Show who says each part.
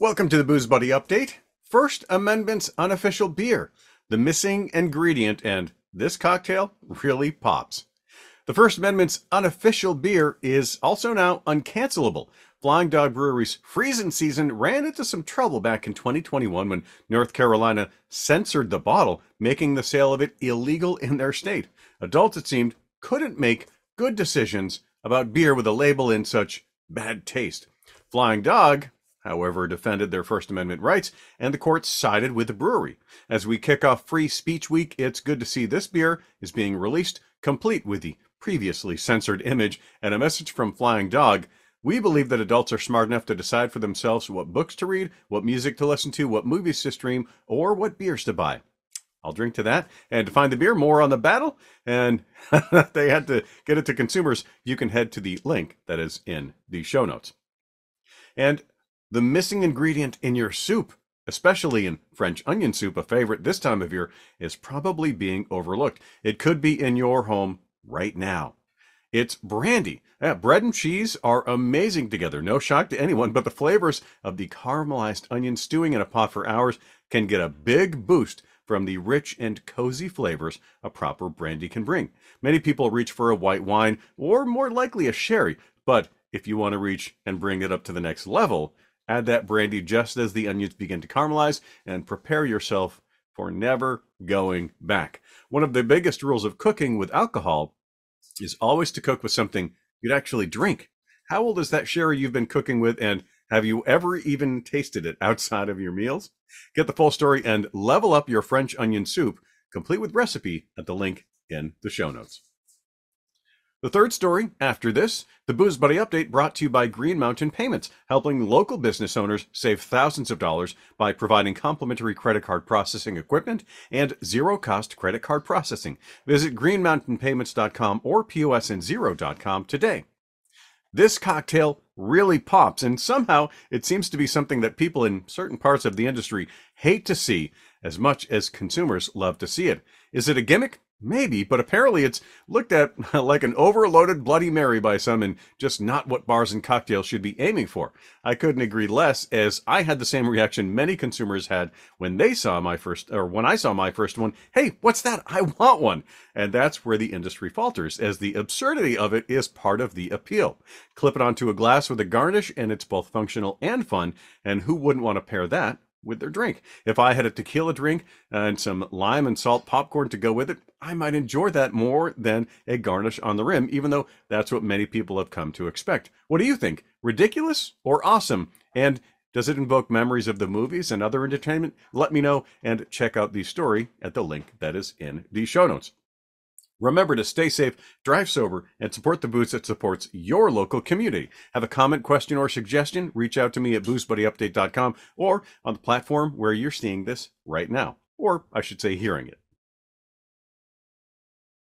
Speaker 1: Welcome to the Booze Buddy Update. First Amendment's unofficial beer, the missing ingredient, and this cocktail really pops. The First Amendment's unofficial beer is also now uncancelable. Flying Dog Brewery's Freezin' Season ran into some trouble back in 2021 when North Carolina censored the bottle, making the sale of it illegal in their state. Adults, it seemed, couldn't make good decisions about beer with a label in such bad taste. Flying Dog, however, defended their First Amendment rights, and the court sided with the brewery. As we kick off Free Speech Week, it's good to see this beer is being released, complete with the previously censored image and a message from Flying Dog. We believe that adults are smart enough to decide for themselves what books to read, what music to listen to, what movies to stream, or what beers to buy. I'll drink to that. And to find the beer, more on the battle, and they had to get it to consumers, you can head to the link that is in the show notes. And the missing ingredient in your soup, especially in French onion soup, a favorite this time of year, is probably being overlooked. It could be in your home right now. It's brandy. Yeah, bread and cheese are amazing together. No shock to anyone, but the flavors of the caramelized onion stewing in a pot for hours can get a big boost from the rich and cozy flavors a proper brandy can bring. Many people reach for a white wine or more likely a sherry, but if you want to reach and bring it up to the next level, add that brandy just as the onions begin to caramelize and prepare yourself for never going back. One of the biggest rules of cooking with alcohol is always to cook with something you'd actually drink. How old is that sherry you've been cooking with, and have you ever even tasted it outside of your meals? Get the full story and level up your French onion soup, complete with recipe at the link in the show notes. The third story after this, the Booze Buddy update brought to you by Green Mountain Payments, helping local business owners save thousands of dollars by providing complimentary credit card processing equipment and zero cost credit card processing. Visit greenmountainpayments.com or posandzero.com today. This cocktail really pops, and somehow it seems to be something that people in certain parts of the industry hate to see as much as consumers love to see it. Is it a gimmick? Maybe, but apparently it's looked at like an overloaded Bloody Mary by some and just not what bars and cocktails should be aiming for. I couldn't agree less as I had the same reaction many consumers had when they saw my first, or when I saw my first one. Hey, what's that? I want one. And that's where the industry falters as the absurdity of it is part of the appeal. Clip it onto a glass with a garnish and it's both functional and fun. And who wouldn't want to pair that with their drink. If I had a tequila drink and some lime and salt popcorn to go with it, I might enjoy that more than a garnish on the rim, even though that's what many people have come to expect. What do you think? Ridiculous or awesome? And does it invoke memories of the movies and other entertainment? Let me know and check out the story at the link that is in the show notes. Remember to stay safe, drive sober, and support the booze that supports your local community. Have a comment, question, or suggestion? Reach out to me at boozebuddyupdate.com or on the platform where you're seeing this right now, or I should say hearing it.